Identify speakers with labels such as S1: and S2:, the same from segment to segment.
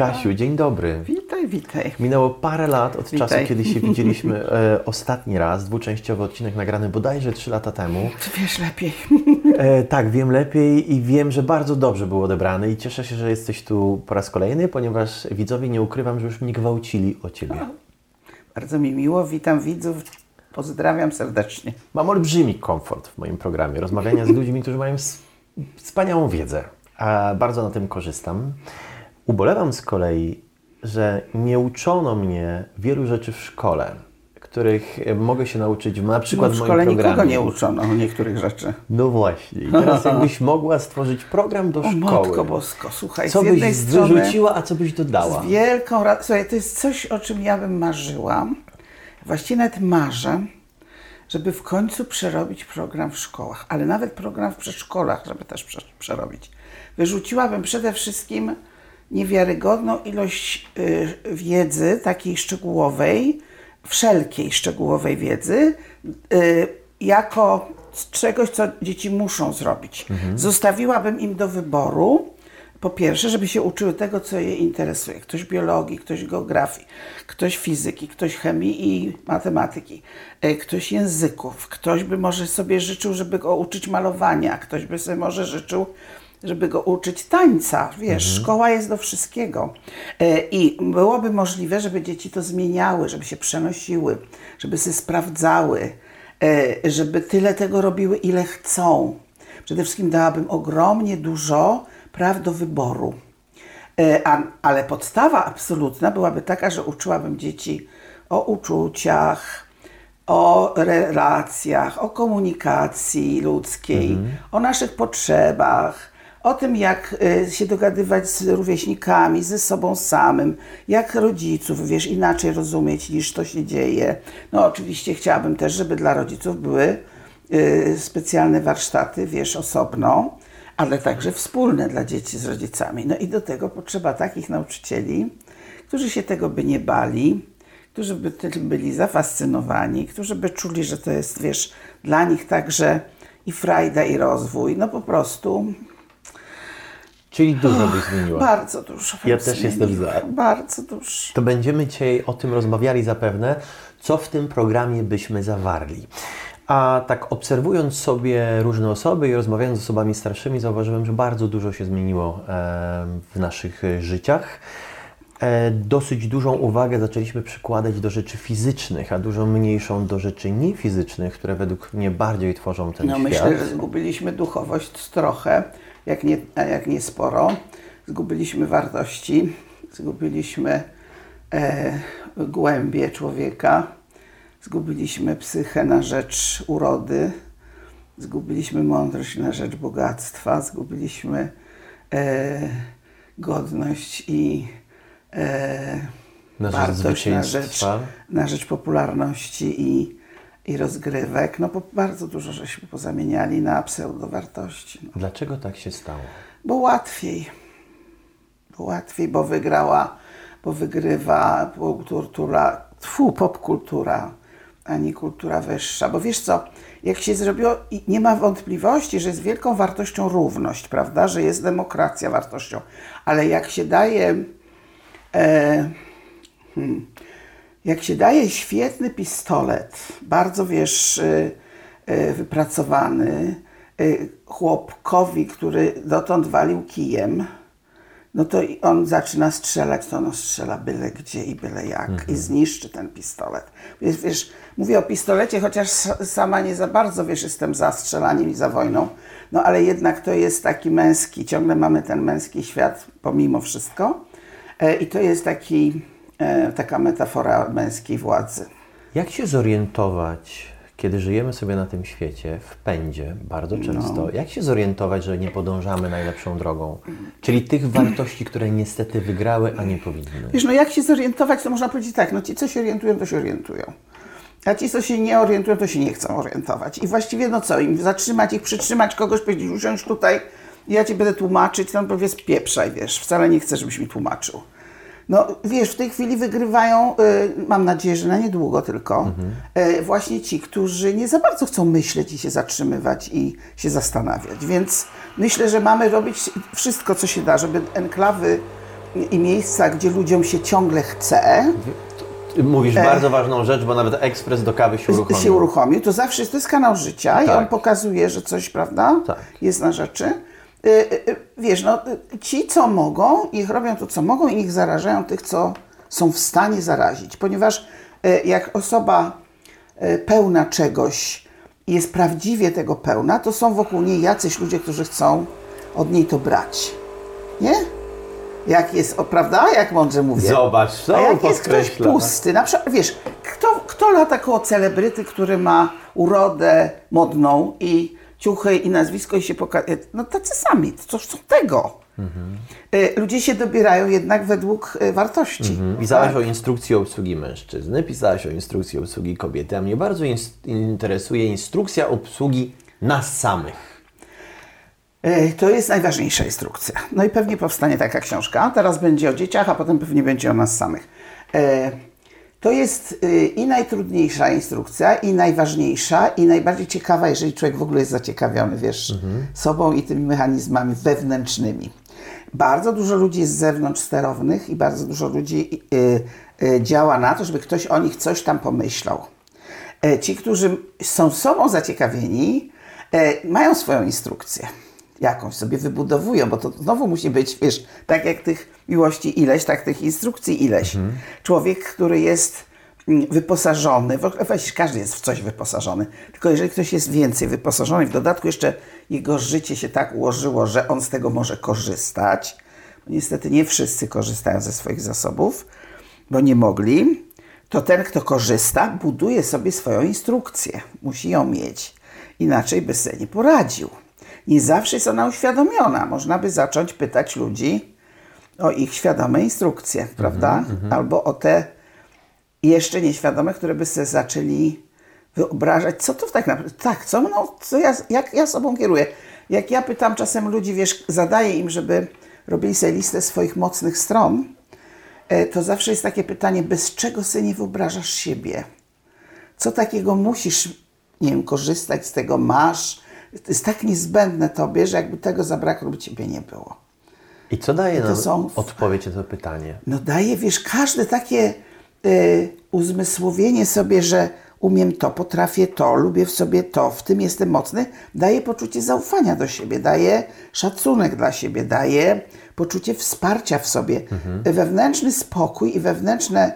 S1: Kasiu, dzień dobry.
S2: Witaj, witaj.
S1: Minęło parę lat od
S2: Witaj.
S1: czasu, kiedy się widzieliśmy e, ostatni raz. Dwuczęściowy odcinek nagrany bodajże 3 lata temu.
S2: Ty wiesz lepiej.
S1: E, tak, wiem lepiej i wiem, że bardzo dobrze był odebrany i cieszę się, że jesteś tu po raz kolejny, ponieważ widzowie nie ukrywam, że już mnie gwałcili o Ciebie.
S2: Bardzo mi miło, witam widzów. Pozdrawiam serdecznie.
S1: Mam olbrzymi komfort w moim programie rozmawiania z ludźmi, którzy mają wspaniałą wiedzę, a bardzo na tym korzystam. Ubolewam z kolei, że nie uczono mnie wielu rzeczy w szkole, których mogę się nauczyć na przykład
S2: w
S1: w moim
S2: szkole
S1: programie.
S2: nikogo nie uczono niektórych rzeczy.
S1: No właśnie. I teraz jakbyś mogła stworzyć program do
S2: O
S1: szkoły.
S2: Matko Bosko, słuchaj,
S1: Co
S2: z jednej
S1: byś
S2: strony
S1: wyrzuciła, a co byś dodała?
S2: z wielką radością. Słuchaj, to jest coś, o czym ja bym marzyła. Właściwie nawet marzę, żeby w końcu przerobić program w szkołach, ale nawet program w przedszkolach, żeby też prze- przerobić. Wyrzuciłabym przede wszystkim niewiarygodną ilość y, wiedzy, takiej szczegółowej, wszelkiej szczegółowej wiedzy, y, jako czegoś, co dzieci muszą zrobić. Zostawiłabym im do wyboru, po pierwsze, żeby się uczyły tego, co je interesuje. Ktoś biologii, ktoś geografii, ktoś fizyki, ktoś chemii i matematyki, e, ktoś języków, ktoś by może sobie życzył, żeby go uczyć malowania, ktoś by sobie może życzył, żeby go uczyć tańca. Wiesz, szkoła jest do wszystkiego. E, I byłoby możliwe, żeby dzieci to zmieniały, żeby się przenosiły, żeby się sprawdzały, e, żeby tyle tego robiły, ile chcą. Przede wszystkim dałabym ogromnie dużo praw do wyboru. E, A, ale podstawa absolutna byłaby taka, że uczyłabym dzieci o uczuciach, o relacjach, o komunikacji ludzkiej, o naszych potrzebach, o tym, jak e, się dogadywać z rówieśnikami, ze sobą samym, jak rodziców, wiesz, inaczej rozumieć niż to się dzieje. No oczywiście chciałabym też, żeby dla rodziców były y, specjalne warsztaty, wiesz, osobno, ale także wspólne dla dzieci z rodzicami. No i do tego potrzeba takich nauczycieli, którzy się tego by nie bali, którzy by tym byli zafascynowani, którzy by czuli, że to jest, wiesz, dla nich także i frajda, i rozwój. No po prostu
S1: Czyli dużo byś zmieniła.
S2: bardzo dużo.
S1: Ja też jestem
S2: zmieniła.
S1: za.
S2: Bardzo dużo.
S1: To będziemy dzisiaj o tym rozmawiali zapewne, co w tym programie byśmy zawarli. A tak obserwując sobie różne osoby i rozmawiając z osobami starszymi, zauważyłem, że bardzo dużo się zmieniło e, w naszych e, życiach. E, Dosyć dużą uwagę zaczęliśmy przykładać do rzeczy fizycznych, a dużo mniejszą do rzeczy niefizycznych, które według mnie bardziej tworzą ten
S2: No
S1: świat.
S2: myślę, że zgubiliśmy duchowość trochę, jak nie, jak nie sporo. Zgubiliśmy wartości, zgubiliśmy e, głębie człowieka, zgubiliśmy psychę na rzecz urody, zgubiliśmy mądrość na rzecz bogactwa, zgubiliśmy e, godność i e,
S1: Na rzecz
S2: wartość na rzecz, na rzecz popularności i, i rozgrywek. No bo bardzo dużo żeśmy pozamieniali na pseudowartości. No,
S1: Dlaczego tak się stało?
S2: bo łatwiej. Bo łatwiej, bo wygrała, bo wygrywa kultura, tfu, popkultura, a nie kultura wyższa. Bo wiesz co, jak się zrobiło, i nie ma wątpliwości, że jest wielką wartością równość, prawda, że jest demokracja wartością, ale jak się daje e, hmm, jak się daje świetny pistolet, bardzo wiesz, y, y, wypracowany, y, chłopkowi, który dotąd walił kijem, no to on zaczyna strzelać, to on strzela byle gdzie i byle jak i zniszczy ten pistolet. Wiesz, wiesz, mówię o pistolecie, chociaż sama nie za bardzo, wiesz, jestem za strzelaniem i za wojną, no ale jednak to jest taki męski, ciągle mamy ten męski świat pomimo wszystko e, i to jest taki, taka metafora męskiej władzy.
S1: Jak się zorientować, kiedy żyjemy sobie na tym świecie, w pędzie bardzo często,
S2: No.
S1: jak się zorientować, że nie podążamy najlepszą drogą? Czyli tych wartości, które niestety wygrały, a nie powinny.
S2: Wiesz, no jak się zorientować, to można powiedzieć tak, no ci, co się orientują, to się orientują. A ci, co się nie orientują, to się nie chcą orientować. I właściwie, no co, im zatrzymać ich, przytrzymać kogoś, powiedzieć, usiądź tutaj, ja ci będę tłumaczyć, to on powie, spieprzaj, wiesz, wcale nie chcę, żebyś mi tłumaczył. No wiesz, w tej chwili wygrywają, y, mam nadzieję, że na niedługo tylko, y, właśnie ci, którzy nie za bardzo chcą myśleć i się zatrzymywać i się zastanawiać. Więc myślę, że mamy robić wszystko, co się da, żeby enklawy i miejsca, gdzie ludziom się ciągle chce,
S1: Mówisz bardzo ważną rzecz, bo nawet ekspres do kawy się uruchomił.
S2: się uruchomił, to zawsze jest, to jest kanał życia i
S1: Tak.
S2: on pokazuje, że coś, prawda,
S1: Tak.
S2: jest na rzeczy. Y, y, y, Wiesz, no, ci, co mogą, niech robią to, co mogą i niech zarażają tych, co są w stanie zarazić. Ponieważ jak osoba pełna czegoś jest prawdziwie tego pełna, to są wokół niej jacyś ludzie, którzy chcą od niej to brać. Nie? Jak jest, prawda? Jak mądrze mówię.
S1: Zobacz, co
S2: A jak jest ktoś
S1: podkreśla.
S2: pusty, na przykład, wiesz, kto, kto lata koło celebryty, który ma urodę modną i ciuchy i nazwisko i się pokazuje, no tacy sami, co są tego. Y, Ludzie się dobierają jednak według y, wartości.
S1: Pisałaś
S2: Tak?
S1: o instrukcji obsługi mężczyzny, pisałaś o instrukcji obsługi kobiety, a mnie bardzo interesuje instrukcja obsługi nas samych.
S2: Y, To jest najważniejsza instrukcja. No i pewnie powstanie taka książka. Teraz będzie o dzieciach, a potem pewnie będzie o nas samych. To jest y, i najtrudniejsza instrukcja, i najważniejsza, i najbardziej ciekawa, jeżeli człowiek w ogóle jest zaciekawiony, wiesz, sobą i tymi mechanizmami wewnętrznymi. Bardzo dużo ludzi jest z zewnątrz sterownych i bardzo dużo ludzi y, y, działa na to, żeby ktoś o nich coś tam pomyślał. E, Ci, którzy są sobą zaciekawieni, e, mają swoją instrukcję. Jakąś sobie wybudowują, bo to znowu musi być, wiesz, tak jak tych miłości ileś, tak tych instrukcji ileś. Człowiek, który jest mm, wyposażony, w ogóle każdy jest w coś wyposażony, tylko jeżeli ktoś jest więcej wyposażony, w dodatku jeszcze jego życie się tak ułożyło, że on z tego może korzystać, bo niestety nie wszyscy korzystają ze swoich zasobów, bo nie mogli, to ten, kto korzysta, buduje sobie swoją instrukcję. Musi ją mieć. Inaczej by sobie nie poradził. Nie zawsze jest ona uświadomiona. Można by zacząć pytać ludzi o ich świadome instrukcje, prawda? Albo o te jeszcze nieświadome, które by sobie zaczęli wyobrażać, co to tak naprawdę, tak, co, no, co ja, jak ja sobą kieruję. Jak ja pytam czasem ludzi, wiesz, zadaję im, żeby robili sobie listę swoich mocnych stron, e, to zawsze jest takie pytanie, bez czego sobie nie wyobrażasz siebie? Co takiego musisz, nie wiem, korzystać z tego, masz? To jest tak niezbędne tobie, że jakby tego zabrakło, by ciebie nie było.
S1: I co daje
S2: to
S1: nam
S2: są-
S1: odpowiedź na to pytanie?
S2: No daje, wiesz, każde takie y, uzmysłowienie sobie, że umiem to, potrafię to, lubię w sobie to, w tym jestem mocny, daje poczucie zaufania do siebie, daje szacunek dla siebie, daje poczucie wsparcia w sobie, wewnętrzny spokój i wewnętrzne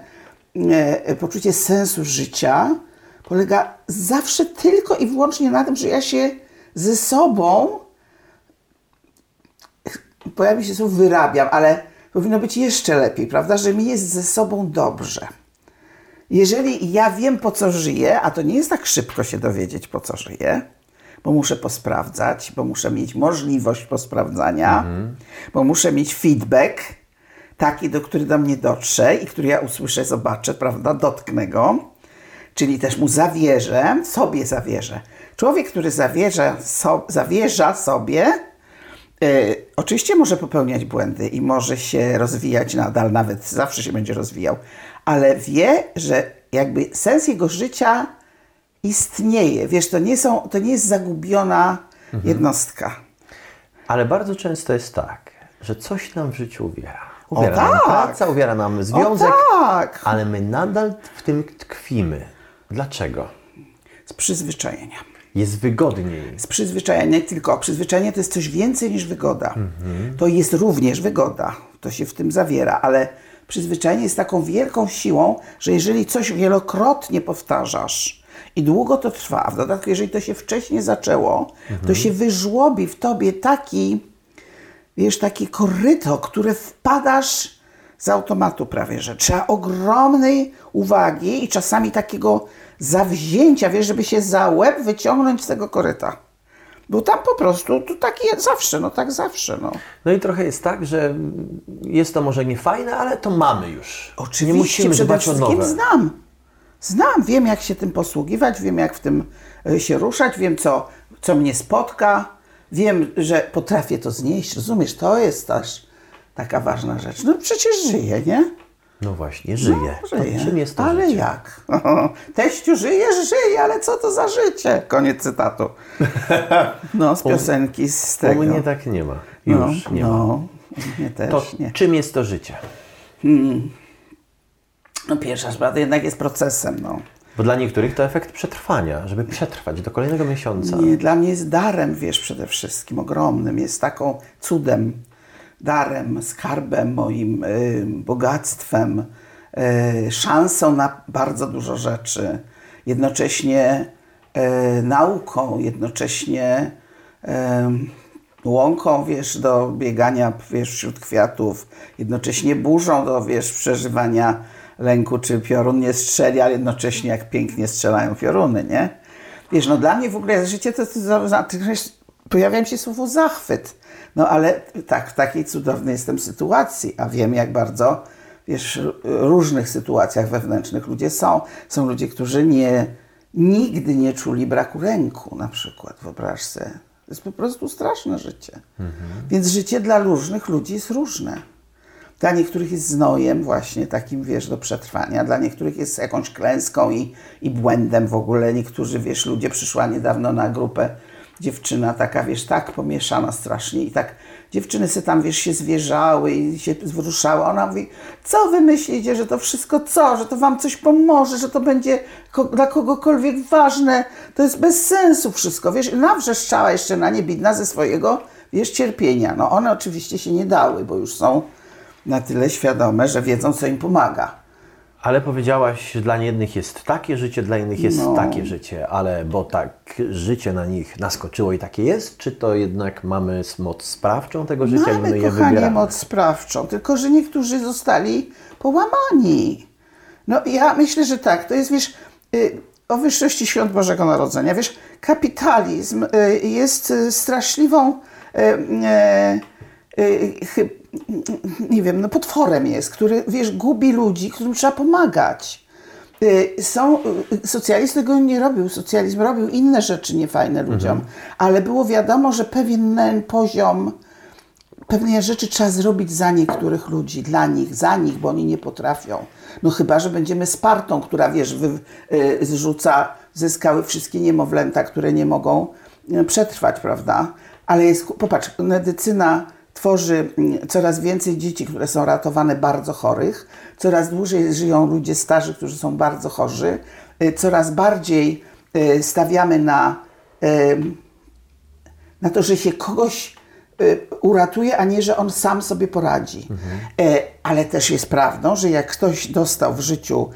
S2: e, poczucie sensu życia polega zawsze tylko i wyłącznie na tym, że ja się ze sobą pojawi się słowo wyrabiam, ale powinno być jeszcze lepiej, prawda? Że mi jest ze sobą dobrze. Jeżeli ja wiem, po co żyję, a to nie jest tak szybko się dowiedzieć, po co żyję, bo muszę posprawdzać, bo muszę mieć możliwość posprawdzania, bo muszę mieć feedback taki, do który do mnie dotrze i który ja usłyszę, zobaczę, prawda, dotknę go, czyli też mu zawierzę, sobie zawierzę. Człowiek, który zawierza, so, zawierza sobie, y, oczywiście może popełniać błędy i może się rozwijać nadal, nawet zawsze się będzie rozwijał, ale wie, że jakby sens jego życia istnieje. Wiesz, to nie, są, to nie jest zagubiona jednostka.
S1: Ale bardzo często jest tak, że coś nam w życiu uwiera. Uwiera
S2: tak!
S1: nam praca, uwiera nam związek,
S2: O tak!
S1: ale my nadal w tym tkwimy. Dlaczego?
S2: Z przyzwyczajenia.
S1: Jest wygodniej.
S2: Z przyzwyczajenia, tylko przyzwyczajenie to jest coś więcej niż wygoda. To jest również wygoda, to się w tym zawiera, ale przyzwyczajenie jest taką wielką siłą, że jeżeli coś wielokrotnie powtarzasz i długo to trwa, a w dodatku jeżeli to się wcześniej zaczęło, to się wyżłobi w tobie taki, wiesz, takie koryto, które wpadasz z automatu prawie, że trzeba ogromnej uwagi i czasami takiego zawzięcia, wiesz, żeby się za łeb wyciągnąć z tego koryta. Bo tam po prostu, to tak jest zawsze, no tak zawsze, no.
S1: No i trochę jest tak, że jest to może nie fajne, ale to mamy już.
S2: Oczywiście,
S1: nie musimy
S2: przede wszystkim znam. Znam, wiem jak się tym posługiwać, wiem jak w tym e, się ruszać, wiem co, co mnie spotka, wiem, że potrafię to znieść, rozumiesz, to jest też taka ważna rzecz. No przecież żyję, nie?
S1: No właśnie, żyje.
S2: No,
S1: To
S2: żyję.
S1: czym jest to
S2: ale
S1: życie?
S2: jak? Teściu, żyjesz, żyje, ale co to za życie? Koniec cytatu. No, z piosenki z
S1: U
S2: tego.
S1: mnie tak nie ma. Już
S2: no,
S1: nie ma.
S2: no. Nie też,
S1: To
S2: nie.
S1: czym jest to życie?
S2: No pierwsza sprawa jednak jest procesem, no.
S1: Bo dla niektórych to efekt przetrwania, żeby przetrwać do kolejnego miesiąca.
S2: Nie, dla mnie jest darem, wiesz, przede wszystkim ogromnym. Jest taką cudem, darem, skarbem moim, y, bogactwem, y, szansą na bardzo dużo rzeczy. Jednocześnie y, nauką, jednocześnie łąką, wiesz, do biegania, wiesz, wśród kwiatów, jednocześnie burzą do, wiesz, przeżywania lęku, czy piorun nie strzeli, ale jednocześnie jak pięknie strzelają pioruny, nie? Wiesz, no dla mnie w ogóle życie to, to, to pojawia się słowo zachwyt. No ale tak, w takiej cudownej jestem sytuacji, a wiem jak bardzo, wiesz, w różnych sytuacjach wewnętrznych ludzie są. Są ludzie, którzy nie, nigdy nie czuli braku ręku na przykład, wyobraź sobie. To jest po prostu straszne życie. Więc życie dla różnych ludzi jest różne. Dla niektórych jest znojem właśnie takim, wiesz, do przetrwania. Dla niektórych jest jakąś klęską i, i błędem w ogóle. Niektórzy, wiesz, ludzie przyszła niedawno na grupę dziewczyna taka, wiesz, tak pomieszana strasznie i tak dziewczyny se tam, wiesz, się zwierzały i się wzruszały. Ona mówi, co wy myślicie, że to wszystko co, że to wam coś pomoże, że to będzie ko- dla kogokolwiek ważne. To jest bez sensu wszystko, wiesz. I nawrzeszczała jeszcze na nie bidna ze swojego, wiesz, cierpienia. No one oczywiście się nie dały, bo już są na tyle świadome, że wiedzą, co im pomaga.
S1: Ale powiedziałaś, dla jednych jest takie życie, dla innych jest
S2: No.
S1: takie życie, ale bo tak życie na nich naskoczyło i takie jest, czy to jednak mamy moc sprawczą tego życia i my
S2: Mamy,
S1: je
S2: kochanie,
S1: wybieramy?
S2: moc sprawczą, tylko że niektórzy zostali połamani. No ja myślę, że tak, to jest, wiesz, y, o wyższości Świąt Bożego Narodzenia, wiesz, kapitalizm y, jest y, straszliwą, nie wiem, no potworem jest, który, wiesz, gubi ludzi, którym trzeba pomagać. Y, Są, y, socjalizm tego nie robił, socjalizm robił inne rzeczy niefajne ludziom, ale było wiadomo, że pewien poziom, pewne rzeczy trzeba zrobić za niektórych ludzi, dla nich, za nich, bo oni nie potrafią. No chyba, że będziemy Spartą, która, wiesz, wy, y, zrzuca, zyskały wszystkie niemowlęta, które nie mogą przetrwać, prawda? Ale jest, popatrz, medycyna tworzy mm, coraz więcej dzieci, które są ratowane bardzo chorych, coraz dłużej żyją ludzie starzy, którzy są bardzo chorzy, y, coraz bardziej y, stawiamy na, na to, że się kogoś y, uratuje, a nie, że on sam sobie poradzi. E, ale też jest prawdą, że jak ktoś dostał w życiu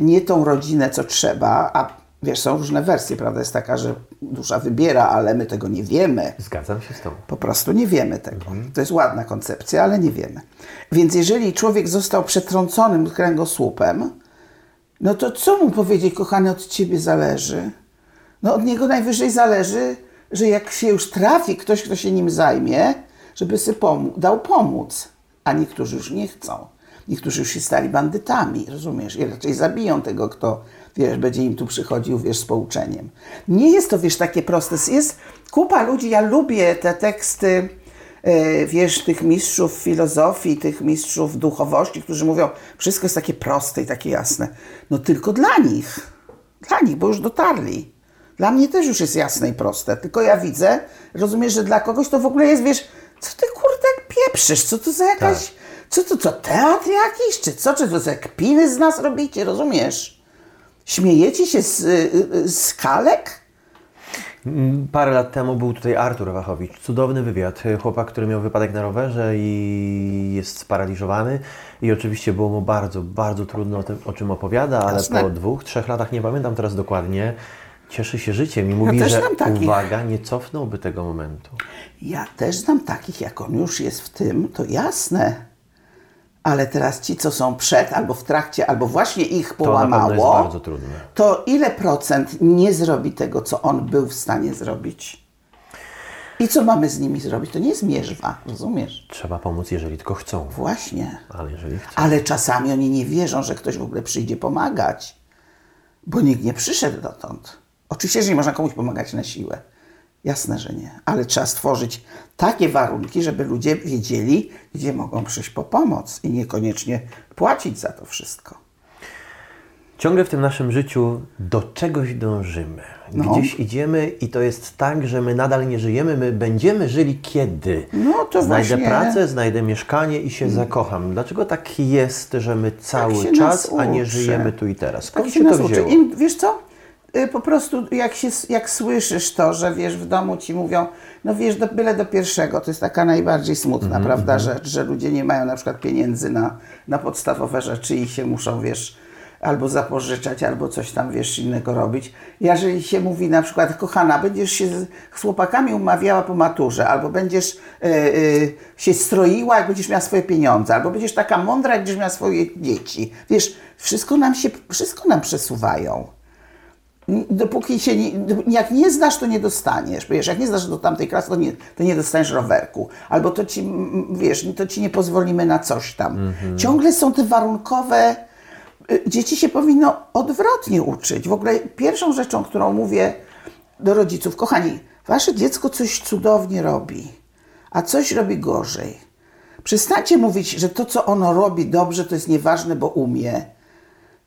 S2: nie tą rodzinę, co trzeba, a wiesz, są różne wersje, prawda, jest taka, że dusza wybiera, ale my tego nie wiemy.
S1: Zgadzam się z Tobą.
S2: Po prostu nie wiemy tego. To jest ładna koncepcja, ale nie wiemy. Więc jeżeli człowiek został przetrąconym kręgosłupem, no to co mu powiedzieć, kochany, od ciebie zależy? No od niego najwyżej zależy, że jak się już trafi ktoś, kto się nim zajmie, żeby sobie dał pomóc. A niektórzy już nie chcą. Niektórzy już się stali bandytami, rozumiesz? I raczej zabiją tego, kto, wiesz, będzie im tu przychodził, wiesz, z pouczeniem. Nie jest to, wiesz, takie proste. Jest kupa ludzi, ja lubię te teksty, e, wiesz, tych mistrzów filozofii, tych mistrzów duchowości, którzy mówią, wszystko jest takie proste i takie jasne. No tylko dla nich. Dla nich, bo już dotarli. Dla mnie też już jest jasne i proste. Tylko ja widzę, rozumiesz, że dla kogoś to w ogóle jest, wiesz, co ty kurde pieprzysz? Co to za jakaś... Co to, co teatr jakiś? Czy co? Czy to za kpiny z nas robicie? Rozumiesz? Śmiejecie się z, y, y, z kalek?
S1: Parę lat temu był tutaj Artur Wachowicz. Cudowny wywiad. Chłopak, który miał wypadek na rowerze i jest sparaliżowany. I oczywiście było mu bardzo, bardzo trudno o tym, o czym opowiada, ale
S2: Jasne.
S1: po dwóch, trzech latach, nie pamiętam teraz dokładnie, cieszy się życiem i mówi,
S2: też
S1: że
S2: takich.
S1: uwaga, nie cofnąłby tego momentu.
S2: Ja też znam takich, jak on już jest w tym, to jasne. Ale teraz ci, co są przed, albo w trakcie, albo właśnie ich
S1: To
S2: połamało,
S1: bardzo trudne.
S2: to ile procent nie zrobi tego, co on był w stanie zrobić? I co mamy z nimi zrobić? To nie jest mierzwa, rozumiesz?
S1: Trzeba pomóc, jeżeli tylko chcą.
S2: Właśnie.
S1: Ale jeżeli chcą.
S2: Ale czasami oni nie wierzą, że ktoś w ogóle przyjdzie pomagać, bo nikt nie przyszedł dotąd. Oczywiście, że nie można komuś pomagać na siłę. Jasne, że nie. Ale trzeba stworzyć takie warunki, żeby ludzie wiedzieli, gdzie mogą przyjść po pomoc i niekoniecznie płacić za to wszystko.
S1: Ciągle w tym naszym życiu do czegoś dążymy.
S2: No.
S1: Gdzieś idziemy i to jest tak, że my nadal nie żyjemy, my będziemy żyli kiedy?
S2: No to
S1: znajdę
S2: właśnie-
S1: pracę, znajdę mieszkanie i się zakocham. Dlaczego tak jest, że my cały
S2: się
S1: czas, a nie żyjemy tu i teraz? Skąd
S2: Tak
S1: się
S2: się
S1: to wzięło?
S2: I wiesz co? Y, Po prostu jak, się, jak słyszysz to, że wiesz, w domu ci mówią, no wiesz, do, byle do pierwszego, to jest taka najbardziej smutna,
S1: Mhm,
S2: prawda, że, że ludzie nie mają na przykład pieniędzy na, na podstawowe rzeczy i się muszą, wiesz, albo zapożyczać, albo coś tam, wiesz, innego robić. Jeżeli się mówi na przykład, kochana, będziesz się z, chłopakami umawiała po maturze, albo będziesz y, y, się stroiła, jak będziesz miała swoje pieniądze, albo będziesz taka mądra, jak będziesz miała swoje dzieci. Wiesz, wszystko nam się, wszystko nam przesuwają. Dopóki się nie, jak nie znasz, to nie dostaniesz. Wiesz, jak nie znasz do tamtej klasy, to nie, to nie dostaniesz rowerku. Albo to ci, wiesz, to ci nie pozwolimy na coś tam. Ciągle są te warunkowe. y, Dzieci się powinno odwrotnie uczyć. W ogóle pierwszą rzeczą, którą mówię do rodziców, kochani, wasze dziecko coś cudownie robi, a coś robi gorzej. Przestańcie mówić, że to, co ono robi dobrze, to jest nieważne, bo umie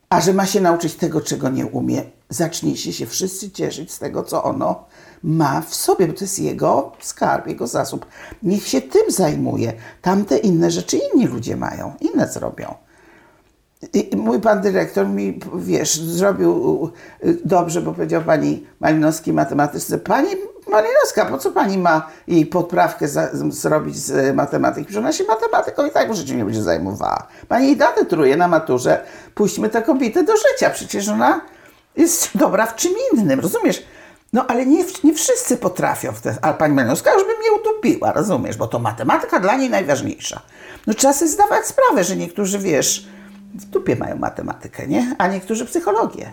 S2: a że ma się nauczyć tego, czego nie umie. Zacznijcie się wszyscy cieszyć z tego, co ono ma w sobie, bo to jest jego skarb, jego zasób. Niech się tym zajmuje. Tamte inne rzeczy inni ludzie mają, inne zrobią. I mój pan dyrektor mi, wiesz, zrobił dobrze, bo powiedział pani Malinowskiej matematyczce, pani Malinowska, po co pani ma jej podprawkę za, zrobić z matematyki? Przecież ona się matematyką i tak w życiu nie będzie zajmowała. Pani jej da te truje na maturze, puśćmy tę kobietę do życia, przecież ona jest dobra w czym innym, rozumiesz? No ale nie, nie wszyscy potrafią w te, ale pani Malinowska już by mnie utopiła, rozumiesz, bo to matematyka dla niej najważniejsza. No trzeba sobie zdawać sprawę, że niektórzy, wiesz, w dupie mają matematykę, nie? A niektórzy psychologię.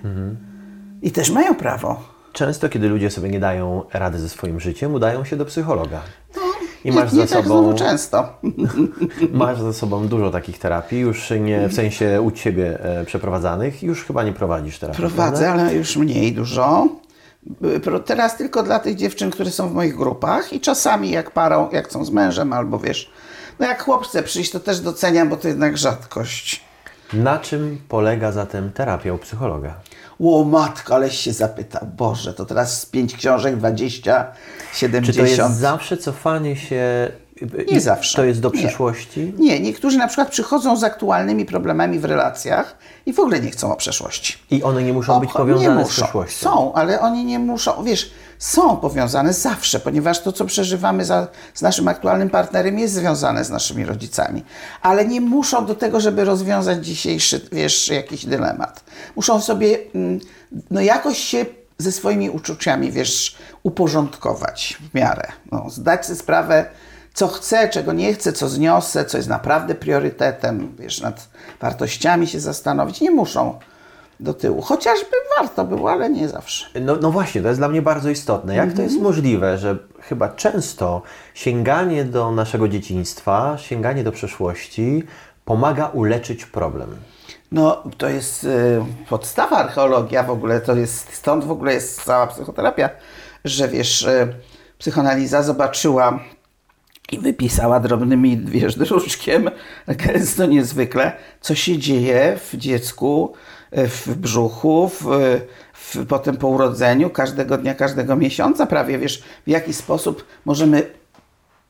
S2: I też mają prawo.
S1: Często, kiedy ludzie sobie nie dają rady ze swoim życiem, udają się do psychologa. I
S2: nie,
S1: masz
S2: nie
S1: za
S2: tak
S1: sobą
S2: znowu często.
S1: Masz za sobą dużo takich terapii, już nie w sensie u Ciebie e, przeprowadzanych, już chyba nie prowadzisz terapii.
S2: Prowadzę,
S1: prawda?
S2: ale już mniej dużo. Teraz tylko dla tych dziewczyn, które są w moich grupach i czasami jak parą, jak są z mężem albo wiesz, no jak chłop chce przyjść, to też doceniam, bo to jednak rzadkość.
S1: Na czym polega zatem terapia u psychologa?
S2: Ło matko, aleś się zapytał. Boże, to teraz z pięć książek, 20,
S1: Czy
S2: 70.
S1: to jest zawsze cofanie się...
S2: Nie zawsze.
S1: To jest do
S2: Nie.
S1: przyszłości?
S2: Nie, niektórzy na przykład przychodzą z aktualnymi problemami w relacjach i w ogóle nie chcą o przeszłości.
S1: I one nie muszą być
S2: Obcho-
S1: powiązane
S2: nie
S1: z
S2: muszą.
S1: przyszłością.
S2: Są, ale oni nie muszą, wiesz, są powiązane zawsze, ponieważ to, co przeżywamy za, z naszym aktualnym partnerem jest związane z naszymi rodzicami. Ale nie muszą do tego, żeby rozwiązać dzisiejszy, wiesz, jakiś dylemat. Muszą sobie, mm, no jakoś się ze swoimi uczuciami, wiesz, uporządkować w miarę. No, zdać sobie sprawę, co chcę, czego nie chcę, co zniosę, co jest naprawdę priorytetem, wiesz, nad wartościami się zastanowić. Nie muszą do tyłu. Chociażby warto było, ale nie zawsze.
S1: No, no właśnie, to jest dla mnie bardzo istotne. Jak to
S2: Mhm.
S1: jest możliwe, że chyba często sięganie do naszego dzieciństwa, sięganie do przeszłości pomaga uleczyć problem?
S2: No, to jest y, podstawa archeologia w ogóle, to jest, stąd w ogóle jest cała psychoterapia, że wiesz, y, psychoanaliza zobaczyła i wypisała drobnymi, wiesz, druczkiem, gęsto niezwykle, co się dzieje w dziecku, w brzuchu, w, w, potem po urodzeniu, każdego dnia, każdego miesiąca prawie, wiesz, w jaki sposób możemy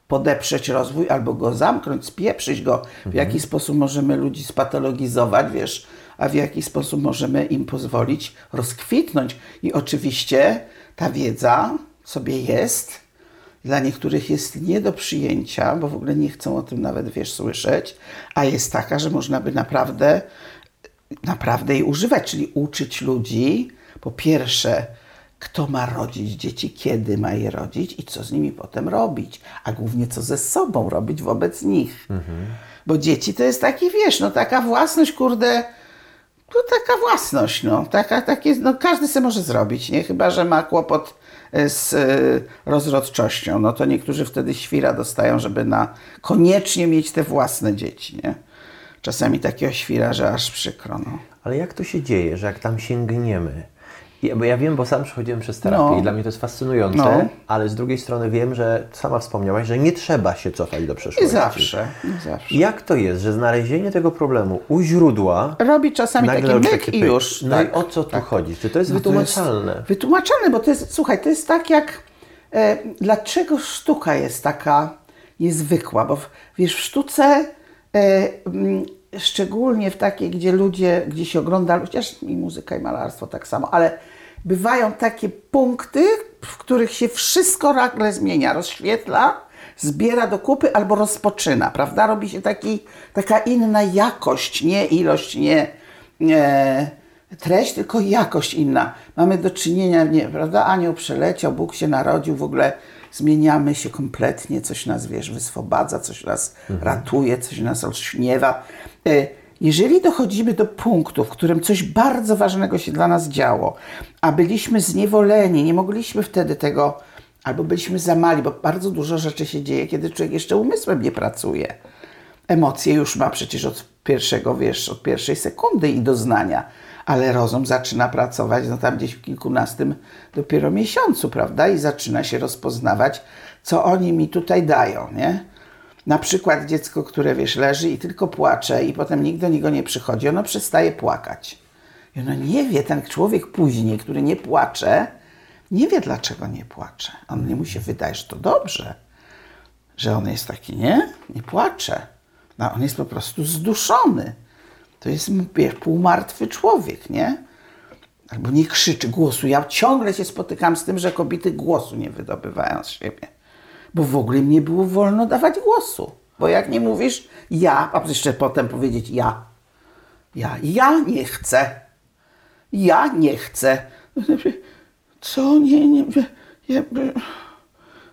S2: podeprzeć rozwój albo go zamknąć, spieprzyć go, w jaki sposób możemy ludzi spatologizować, wiesz, a w jaki sposób możemy im pozwolić rozkwitnąć. I oczywiście ta wiedza sobie jest, dla niektórych jest nie do przyjęcia, bo w ogóle nie chcą o tym nawet, wiesz, słyszeć, a jest taka, że można by naprawdę, naprawdę jej używać, czyli uczyć ludzi, po pierwsze, kto ma rodzić dzieci, kiedy ma je rodzić i co z nimi potem robić, a głównie co ze sobą robić wobec nich. Bo dzieci to jest taki, wiesz, no taka własność, kurde, no taka własność, no, taka, takie, no każdy sobie może zrobić, nie? Chyba, że ma kłopot e, z e, rozrodczością, no to niektórzy wtedy świra dostają, żeby na koniecznie mieć te własne dzieci, nie? Czasami takiego świra, że aż przykro, no.
S1: Ale jak to się dzieje, że jak tam sięgniemy Ja, bo ja wiem, bo sam przechodziłem przez terapię
S2: No.
S1: i dla mnie to jest fascynujące,
S2: No.
S1: ale z drugiej strony wiem, że sama wspomniałaś, że nie trzeba się cofać do
S2: Nie
S1: przeszłości.
S2: zawsze, nie zawsze.
S1: Jak to jest, że znalezienie tego problemu u źródła
S2: Robi czasami taki myk
S1: taki
S2: i już.
S1: No
S2: tak.
S1: i o co tu chodzi? Czy to jest
S2: No to
S1: wytłumaczalne?
S2: Jest wytłumaczalne, bo to jest, słuchaj, to jest tak jak, e, dlaczego sztuka jest taka niezwykła, bo w, wiesz, w sztuce, szczególnie w takiej, gdzie ludzie, gdzie się ogląda, chociaż i muzyka i malarstwo tak samo, ale bywają takie punkty, w których się wszystko nagle zmienia, rozświetla, zbiera do kupy albo rozpoczyna, prawda? Robi się taki, taka inna jakość, nie ilość, nie, nie treść, tylko jakość inna. Mamy do czynienia, nie, prawda? Anioł przeleciał, Bóg się narodził, w ogóle zmieniamy się kompletnie, coś nas, wiesz, wyswobadza, coś nas ratuje, coś nas olśniewa. E, Jeżeli dochodzimy do punktu, w którym coś bardzo ważnego się dla nas działo, a byliśmy zniewoleni, nie mogliśmy wtedy tego, albo byliśmy za mali, bo bardzo dużo rzeczy się dzieje, kiedy człowiek jeszcze umysłem nie pracuje. Emocje już ma przecież od pierwszego, wiesz, od pierwszej sekundy i doznania, ale rozum zaczyna pracować, no tam gdzieś w kilkunastym dopiero miesiącu, prawda? I zaczyna się rozpoznawać, co oni mi tutaj dają, nie? Na przykład dziecko, które, wiesz, leży i tylko płacze i potem nikt do niego nie przychodzi, ono przestaje płakać. I ono nie wie, ten człowiek później, który nie płacze, nie wie, dlaczego nie płacze. On nie mu się wydaje, że to dobrze że on jest taki, nie? Nie płacze. No, on jest po prostu zduszony. To jest wiesz, półmartwy człowiek, nie? Albo nie krzyczy głosu. Ja ciągle się spotykam z tym, że kobiety głosu nie wydobywają z siebie. Bo w ogóle im nie było wolno dawać głosu. Bo jak nie mówisz ja, a jeszcze potem powiedzieć ja. Ja, ja nie chcę. Ja nie chcę. Co? Nie, nie. Ja,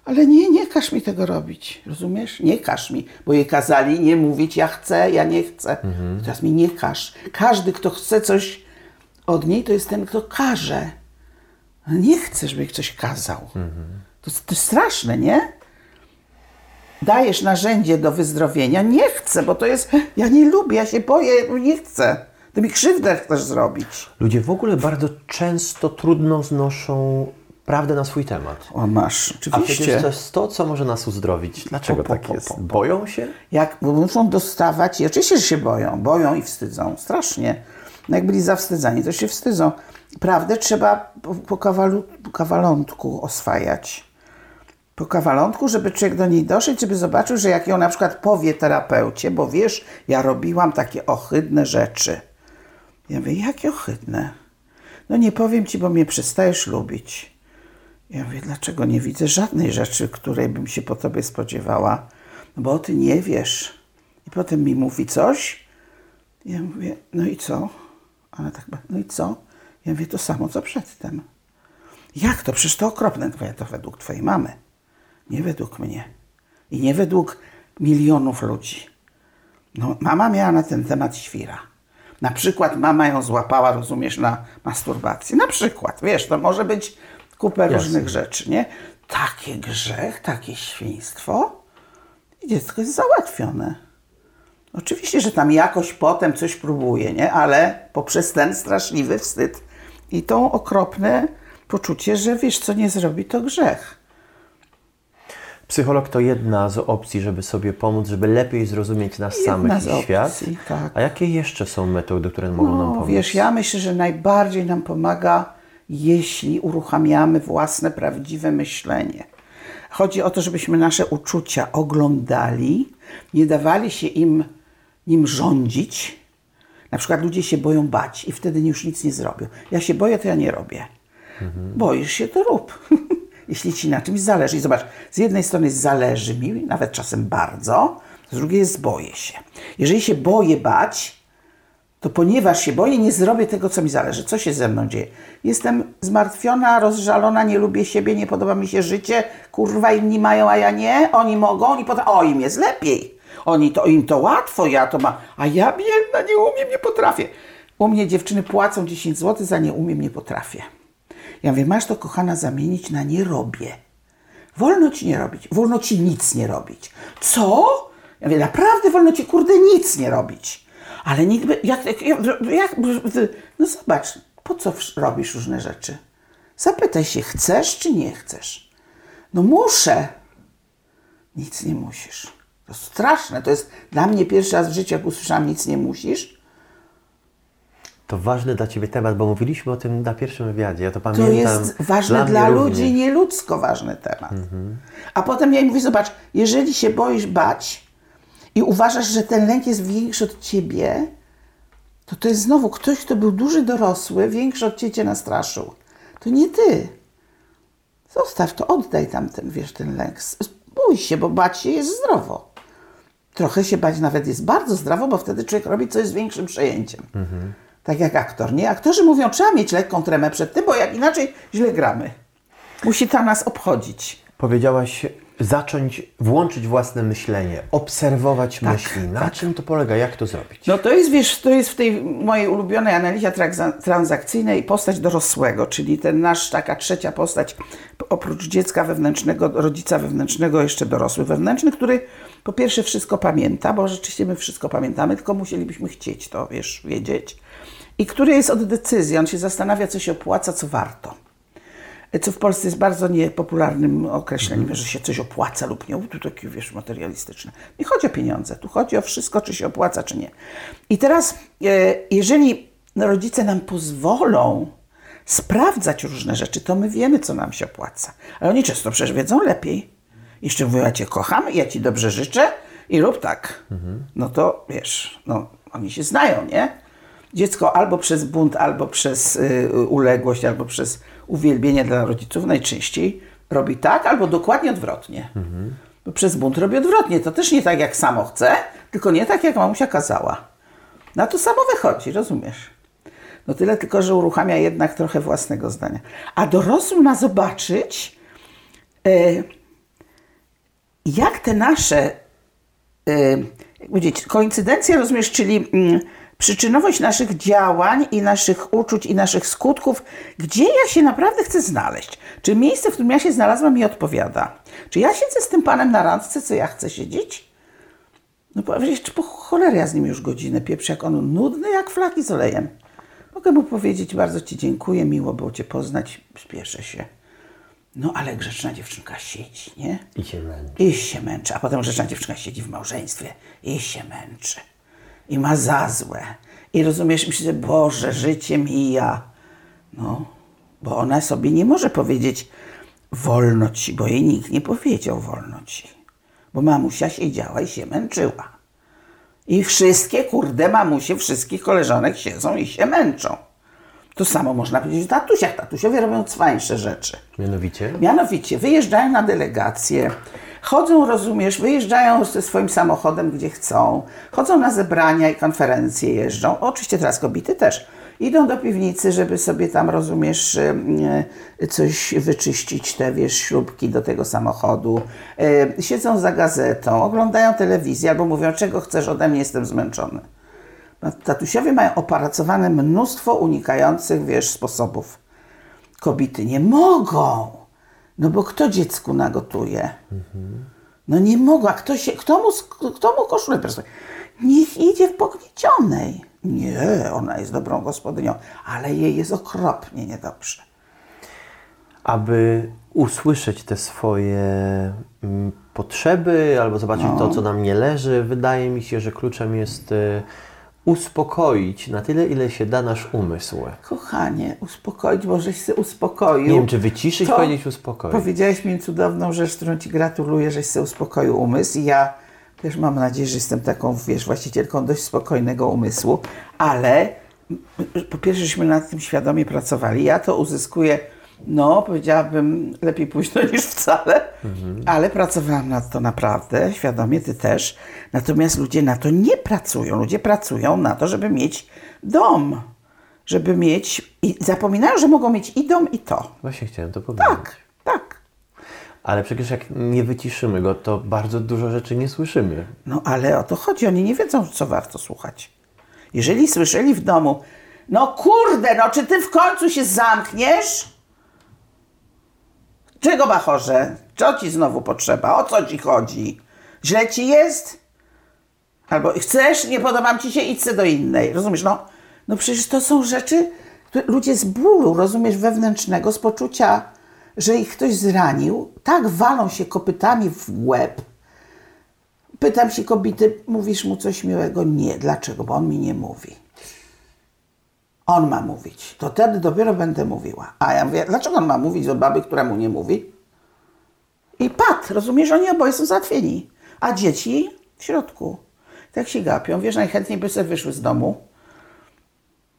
S2: ale nie, nie każ mi tego robić, rozumiesz? Nie każ mi, bo jej kazali nie mówić ja chcę, ja nie chcę. Teraz mi nie każ. Każdy, kto chce coś od niej, to jest ten, kto każe. Ale Nie chcę, żeby ktoś kazał. To, to jest straszne, nie? Dajesz narzędzie do wyzdrowienia, nie chcę, bo to jest, ja nie lubię, ja się boję, nie chcę. Ty mi krzywdę chcesz zrobić.
S1: Ludzie w ogóle bardzo często trudno znoszą prawdę na swój temat.
S2: O, masz,
S1: A przecież
S2: oczywiście.
S1: to jest to, co może nas uzdrowić. Dlaczego
S2: Po, po,
S1: tak
S2: po,
S1: jest? Boją się?
S2: Jak bo muszą dostawać, i oczywiście, że się boją, boją i wstydzą, strasznie. No jak byli zawstydzani, to się wstydzą. Prawdę trzeba po, kawalu, kawalątku oswajać. Po kawalątku, żeby człowiek do niej doszedł, żeby zobaczył, że jak ją na przykład powie terapeucie, bo wiesz, ja robiłam takie ohydne rzeczy. Ja mówię, jakie ohydne? No nie powiem ci, bo mnie przestajesz lubić. Ja mówię, dlaczego nie widzę żadnej rzeczy, której bym się po tobie spodziewała? No bo ty nie wiesz. I potem mi mówi coś. Ja mówię, no i co? Ona tak, no i co? Ja mówię, to samo, co przedtem. Jak to? Przecież to okropne. Mówię, to według twojej mamy. Nie według mnie. I nie według milionów ludzi. No, mama miała na ten temat świra. Na przykład mama ją złapała, rozumiesz, na masturbacji. Na przykład, wiesz, to może być kupę różnych rzeczy, nie? Takie grzech, takie świństwo i dziecko jest załatwione. Oczywiście, że tam jakoś potem coś próbuje, nie? Ale poprzez ten straszliwy wstyd i to okropne poczucie, że wiesz, co nie zrobi, to grzech.
S1: Psycholog to jedna z opcji, żeby sobie pomóc, żeby lepiej zrozumieć nas
S2: Jedna
S1: samych i świat.
S2: opcji, tak.
S1: A jakie jeszcze są metody, które mogą nam
S2: No,
S1: pomóc?
S2: wiesz, ja myślę, że najbardziej nam pomaga, jeśli uruchamiamy własne, prawdziwe myślenie. Chodzi o to, żebyśmy nasze uczucia oglądali, nie dawali się im nim rządzić. Na przykład ludzie się boją bać i wtedy już nic nie zrobią. Ja się boję, to ja nie robię. Boisz się, to rób. Jeśli ci na czymś zależy. I zobacz, z jednej strony zależy mi, nawet czasem bardzo, z drugiej jest boję się. Jeżeli się boję bać, to ponieważ się boję, nie zrobię tego, co mi zależy. Co się ze mną dzieje? Jestem zmartwiona, rozżalona, nie lubię siebie, nie podoba mi się życie, kurwa inni mają, a ja nie, oni mogą i potem, o im jest lepiej. Oni to, im to łatwo, ja to mam, a ja biedna, nie umiem, nie potrafię. U mnie dziewczyny płacą 10 zł za nie umiem, nie potrafię. Ja mówię, masz to kochana zamienić na nie robię. Wolno ci nie robić, wolno ci nic nie robić. Co? Ja mówię, naprawdę wolno ci kurde nic nie robić. Ale nikt by, jak, jak, jak, no zobacz, po co robisz różne rzeczy? Zapytaj się, chcesz czy nie chcesz? No muszę. Nic nie musisz. To straszne. To jest dla mnie pierwszy raz w życiu, jak usłyszałam nic nie musisz.
S1: To ważny dla Ciebie temat, bo mówiliśmy o tym na pierwszym wywiadzie. Ja to
S2: To
S1: pamiętam.
S2: jest ważne
S1: mnie
S2: dla
S1: również.
S2: ludzi, nieludzko ważny temat. A potem ja im mówię, zobacz, jeżeli się boisz bać i uważasz, że ten lęk jest większy od ciebie, to to jest znowu ktoś, kto był duży dorosły, większy od ciebie cię nastraszył. To nie ty. Zostaw to, oddaj tam ten, wiesz, ten lęk. Bój się, bo bać się jest zdrowo. Trochę się bać nawet jest bardzo zdrowo, bo wtedy człowiek robi coś z większym przejęciem. Tak jak aktor, nie? Aktorzy mówią, trzeba mieć lekką tremę przed tym, bo jak inaczej źle gramy. Musi ta nas obchodzić.
S1: Powiedziałaś zacząć włączyć własne myślenie, obserwować
S2: Tak,
S1: myśli. Na czym to polega? Jak to zrobić?
S2: No to jest, wiesz, to jest w tej mojej ulubionej analizie transa- transakcyjnej postać dorosłego, czyli ten nasz, taka trzecia postać, oprócz dziecka wewnętrznego, rodzica wewnętrznego, jeszcze dorosły wewnętrzny, który po pierwsze wszystko pamięta, bo rzeczywiście my wszystko pamiętamy, tylko musielibyśmy chcieć to, wiesz, wiedzieć. I który jest od decyzji, on się zastanawia, co się opłaca, co warto. Co w Polsce jest bardzo niepopularnym określeniem, że się coś opłaca lub nie. Tu takie, wiesz, materialistyczne. Nie chodzi o pieniądze, tu chodzi o wszystko, czy się opłaca, czy nie. I teraz, e, jeżeli rodzice nam pozwolą sprawdzać różne rzeczy, to my wiemy, co nam się opłaca. Ale oni często przecież wiedzą lepiej. Jeszcze mówią, ja Cię kocham, ja Ci dobrze życzę i rób tak. No to, wiesz, no, oni się znają, nie? Dziecko albo przez bunt, albo przez y, uległość, albo przez uwielbienie dla rodziców najczęściej robi tak, albo dokładnie odwrotnie. Bo przez bunt robi odwrotnie. To też nie tak, jak samo chce, tylko nie tak, jak mamusia kazała. Na to samo wychodzi, rozumiesz? No tyle tylko, że uruchamia jednak trochę własnego zdania. A dorosły ma zobaczyć, e, jak te nasze y, jak powiedzieć, koincydencje, rozumiesz, czyli mm, przyczynowość naszych działań i naszych uczuć i naszych skutków, gdzie ja się naprawdę chcę znaleźć. Czy miejsce, w którym ja się znalazłam mi odpowiada? Czy ja siedzę z tym panem na randce, co ja chcę siedzieć? No powiedzieć, czy po cholerę ja z nim już godzinę pieprzę, jak on nudny jak flaki z olejem. Mogę mu powiedzieć, bardzo ci dziękuję, miło było cię poznać, spieszę się. No ale grzeczna dziewczynka siedzi, nie?
S1: I się męczy.
S2: I się męczy, a potem grzeczna dziewczynka siedzi w małżeństwie i się męczy. I ma za złe. I rozumiesz, myśli, że Boże, życie mija. No, bo ona sobie nie może powiedzieć wolno ci, bo jej nikt nie powiedział wolno ci. Bo mamusia siedziała i się męczyła. I wszystkie, kurde, mamusie wszystkich koleżanek siedzą i się męczą. To samo można powiedzieć o tatusiach. Tatusiowie robią cwańsze rzeczy.
S1: Mianowicie?
S2: Mianowicie wyjeżdżają na delegacje, chodzą, rozumiesz, wyjeżdżają ze swoim samochodem, gdzie chcą, chodzą na zebrania i konferencje jeżdżą. Oczywiście teraz kobiety też. Idą do piwnicy, żeby sobie tam, rozumiesz, e, coś wyczyścić, te, wiesz, śrubki do tego samochodu. E, Siedzą za gazetą, oglądają telewizję albo mówią, czego chcesz ode mnie, jestem zmęczony. No, Tatusiowie mają opracowane mnóstwo unikających, wiesz, sposobów. Kobiety nie mogą. No bo kto dziecku nagotuje? No nie mogą. A kto, się, kto, mu, kto mu koszulę prasuje? Niech idzie w pogniecionej. Nie, ona jest dobrą gospodynią, ale jej jest okropnie niedobrze.
S1: aby usłyszeć te swoje mm, potrzeby albo zobaczyć
S2: No.
S1: to, co nam nie leży, wydaje mi się, że kluczem jest y, uspokoić na tyle, ile się da nasz umysł.
S2: Kochanie, uspokoić, bo żeś się uspokoił.
S1: Nie wiem, czy wyciszyć,
S2: To
S1: powiedzieć uspokoić.
S2: Powiedziałeś mi cudowną rzecz, którą Ci gratuluję, żeś sobie uspokoił umysł i ja też mam nadzieję, że jestem taką, wiesz, właścicielką dość spokojnego umysłu, ale po pierwsze, żeśmy nad tym świadomie pracowali. Ja to uzyskuję, no powiedziałabym, lepiej późno niż wcale, ale pracowałam nad to naprawdę, świadomie, Ty też. Natomiast ludzie na to nie pracują. Ludzie pracują na to, żeby mieć dom. Żeby mieć, i zapominają, że mogą mieć i dom, i to.
S1: Właśnie chciałem to powiedzieć.
S2: Tak, tak.
S1: Ale przecież jak nie wyciszymy go, to bardzo dużo rzeczy nie słyszymy.
S2: No ale o to chodzi, oni nie wiedzą, co warto słuchać. Jeżeli słyszeli w domu, no kurde, no czy ty w końcu się zamkniesz? Czego bachorze? Co ci znowu potrzeba? O co ci chodzi? Źle ci jest? Albo chcesz, nie podobam ci się, idź do innej. Rozumiesz? No, no przecież to są rzeczy, które- ludzie z bólu, rozumiesz, wewnętrznego, z poczucia, że ich ktoś zranił, tak walą się kopytami w łeb. Pytam się kobiety, mówisz mu coś miłego? Nie. Dlaczego? Bo on mi nie mówi. On ma mówić. To wtedy dopiero będę mówiła. A ja mówię, dlaczego on ma mówić do baby, która mu nie mówi? I pad, rozumiesz, oni oboje są załatwieni. A dzieci w środku. Tak się gapią. Wiesz, najchętniej by sobie wyszły z domu.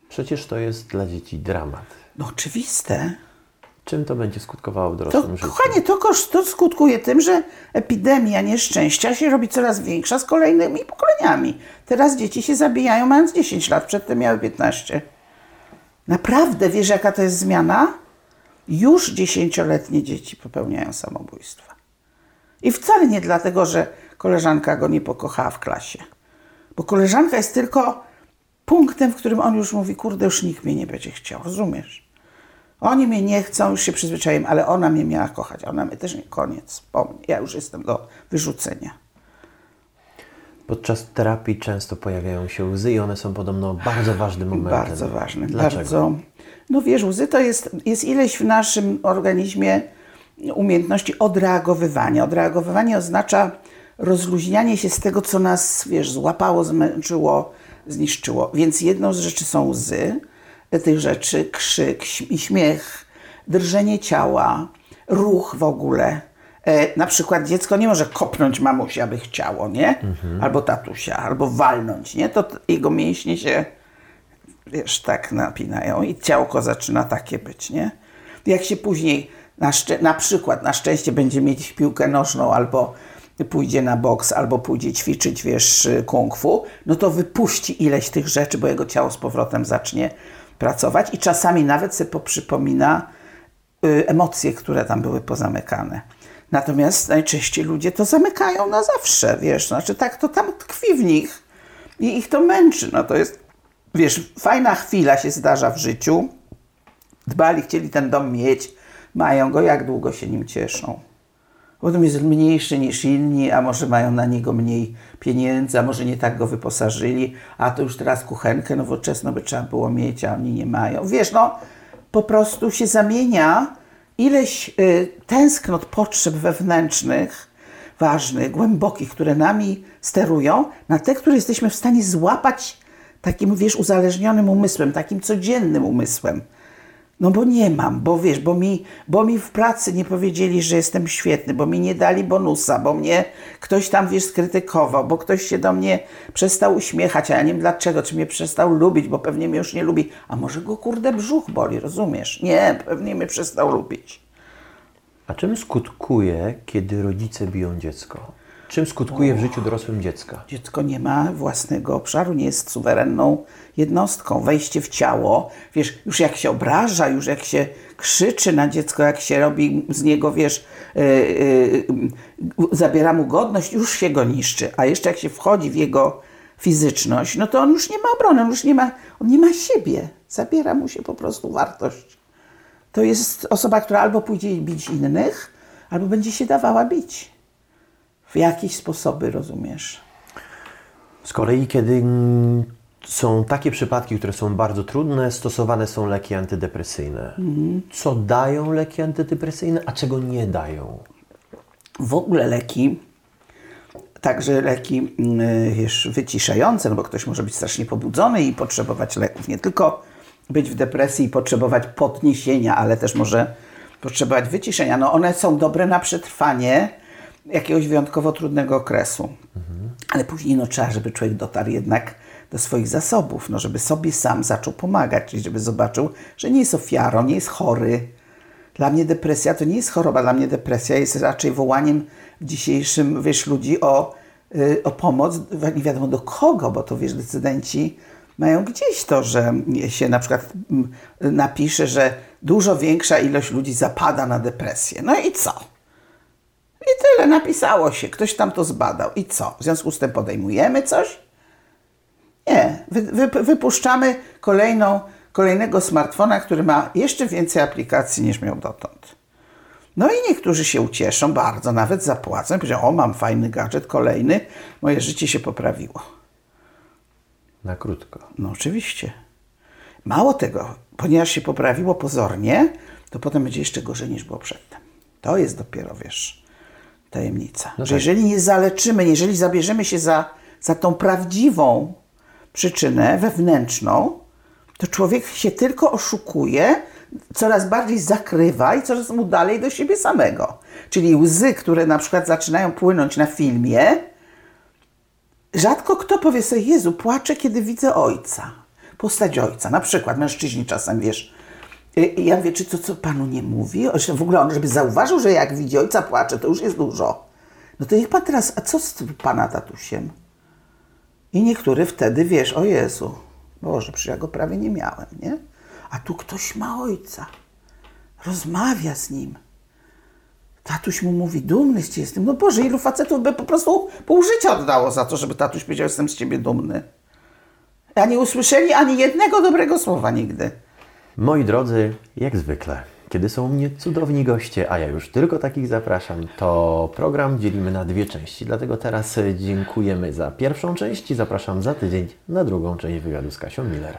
S1: Przecież to jest dla dzieci dramat.
S2: No oczywiste.
S1: Czym to będzie skutkowało w
S2: To,
S1: dorosłym życiu?
S2: kochanie, to, kosz- to skutkuje tym, że epidemia nieszczęścia się robi coraz większa z kolejnymi pokoleniami. Teraz dzieci się zabijają mając 10 lat, przedtem miały 15. Naprawdę wiesz, jaka to jest zmiana? Już dziesięcioletnie dzieci popełniają samobójstwa. I wcale nie dlatego, że koleżanka go nie pokochała w klasie. Bo koleżanka jest tylko punktem, w którym on już mówi, kurde, już nikt mnie nie będzie chciał, rozumiesz? Oni mnie nie chcą, już się przyzwyczaiłem, ale ona mnie miała kochać, ona mnie też nie, koniec, po mnie. Ja już jestem do wyrzucenia.
S1: Podczas terapii często pojawiają się łzy i one są podobno bardzo ważnym momentem.
S2: Bardzo ważne.
S1: Dlaczego?
S2: Bardzo. No wiesz, łzy to jest, jest ileś w naszym organizmie umiejętności odreagowywania. Odreagowywanie oznacza rozluźnianie się z tego, co nas, wiesz, złapało, zmęczyło, zniszczyło. Więc jedną z rzeczy są łzy, tych rzeczy krzyk, i śmiech, drżenie ciała, ruch w ogóle. E, na przykład dziecko nie może kopnąć mamusi, aby chciało, nie? Albo tatusia, albo walnąć, nie? To jego mięśnie się wiesz, tak napinają i ciałko zaczyna takie być, nie? Jak się później, na, na przykład, na szczęście będzie mieć piłkę nożną albo pójdzie na boks, albo pójdzie ćwiczyć, wiesz, kung fu, no to wypuści ileś tych rzeczy, bo jego ciało z powrotem zacznie pracować i czasami nawet sobie poprzypomina y, emocje, które tam były pozamykane. Natomiast najczęściej ludzie to zamykają na zawsze, wiesz, znaczy tak to tam tkwi w nich i ich to męczy, no to jest, wiesz, fajna chwila się zdarza w życiu, dbali, chcieli ten dom mieć, mają go, jak długo się nim cieszą. Potem jest mniejszy niż inni, a może mają na niego mniej pieniędzy, a może nie tak go wyposażyli, a to już teraz kuchenkę nowoczesną by trzeba było mieć, a oni nie mają. Wiesz, no po prostu się zamienia ileś y, tęsknot, potrzeb wewnętrznych, ważnych, głębokich, które nami sterują, na te, które jesteśmy w stanie złapać takim, wiesz, uzależnionym umysłem, takim codziennym umysłem. No bo nie mam, bo wiesz, bo mi, bo mi w pracy nie powiedzieli, że jestem świetny, bo mi nie dali bonusa, bo mnie ktoś tam, wiesz, skrytykował, bo ktoś się do mnie przestał uśmiechać, a ja nie wiem dlaczego, czy mnie przestał lubić, bo pewnie mnie już nie lubi. A może go, kurde, brzuch boli, rozumiesz? Nie, pewnie mnie przestał lubić.
S1: A czym skutkuje, kiedy rodzice biją dziecko? Czym skutkuje w życiu dorosłym dziecka?
S2: Dziecko nie ma własnego obszaru, nie jest suwerenną jednostką. Wejście w ciało, wiesz, już jak się obraża, już jak się krzyczy na dziecko, jak się robi z niego, wiesz, yy, yy, zabiera mu godność, już się go niszczy. A jeszcze jak się wchodzi w jego fizyczność, no to on już nie ma obrony, on już nie ma, on nie ma siebie. Zabiera mu się po prostu wartość. To jest osoba, która albo pójdzie bić innych, albo będzie się dawała bić. W jakieś sposoby, rozumiesz?
S1: Z kolei, kiedy są takie przypadki, które są bardzo trudne, stosowane są leki antydepresyjne. Co dają leki antydepresyjne, a czego nie dają?
S2: w ogóle leki, także leki mm, wiesz, wyciszające, no bo ktoś może być strasznie pobudzony i potrzebować leków. Nie tylko być w depresji i potrzebować podniesienia, ale też może potrzebować wyciszenia. No one są dobre na przetrwanie jakiegoś wyjątkowo trudnego okresu. Ale później no, trzeba, żeby człowiek dotarł jednak do swoich zasobów, no, żeby sobie sam zaczął pomagać, czyli żeby zobaczył, że nie jest ofiarą, nie jest chory, dla mnie depresja to nie jest choroba, dla mnie depresja jest raczej wołaniem w dzisiejszym, wiesz, ludzi o, y, o pomoc, nie wiadomo do kogo, bo to, wiesz, decydenci mają gdzieś to, że się na przykład mm, napisze, że dużo większa ilość ludzi zapada na depresję. No i co? I tyle napisało się, ktoś tam to zbadał. I co? W związku z tym podejmujemy coś? Nie. Wy, wy, wypuszczamy kolejną, kolejnego smartfona, który ma jeszcze więcej aplikacji niż miał dotąd. No i niektórzy się ucieszą bardzo, nawet zapłacą. Powiedzą, o mam fajny gadżet, kolejny, moje życie się poprawiło.
S1: Na krótko.
S2: No oczywiście. Mało tego, ponieważ się poprawiło pozornie, to potem będzie jeszcze gorzej niż było przedtem. To jest dopiero, wiesz, tajemnica.
S1: No
S2: że
S1: tak.
S2: jeżeli nie zaleczymy, jeżeli zabierzemy się za, za tą prawdziwą przyczynę wewnętrzną, to człowiek się tylko oszukuje, coraz bardziej zakrywa i coraz mu dalej do siebie samego. Czyli łzy, które na przykład zaczynają płynąć na filmie, rzadko kto powie sobie, Jezu, płaczę, kiedy widzę ojca. Postać ojca. Na przykład mężczyźni czasem, wiesz, i ja mówię, czy to co panu nie mówi? O, że W ogóle on, żeby zauważył, że jak widzi ojca płacze, to już jest dużo. No to niech pan teraz, a co z pana tatusiem? I niektóry wtedy, wiesz, o Jezu, Boże, przecież ja go prawie nie miałem, nie? A tu ktoś ma ojca. Rozmawia z nim. Tatuś mu mówi, dumny z jestem. No Boże, ilu facetów by po prostu pół życia oddało za to, żeby tatuś powiedział, jestem z ciebie dumny. A nie usłyszeli ani jednego dobrego słowa nigdy.
S1: Moi drodzy, jak zwykle, kiedy są u mnie cudowni goście, a ja już tylko takich zapraszam, to program dzielimy na dwie części. Dlatego teraz e, dziękujemy za pierwszą część i zapraszam za tydzień na drugą część wywiadu z Kasią Miller.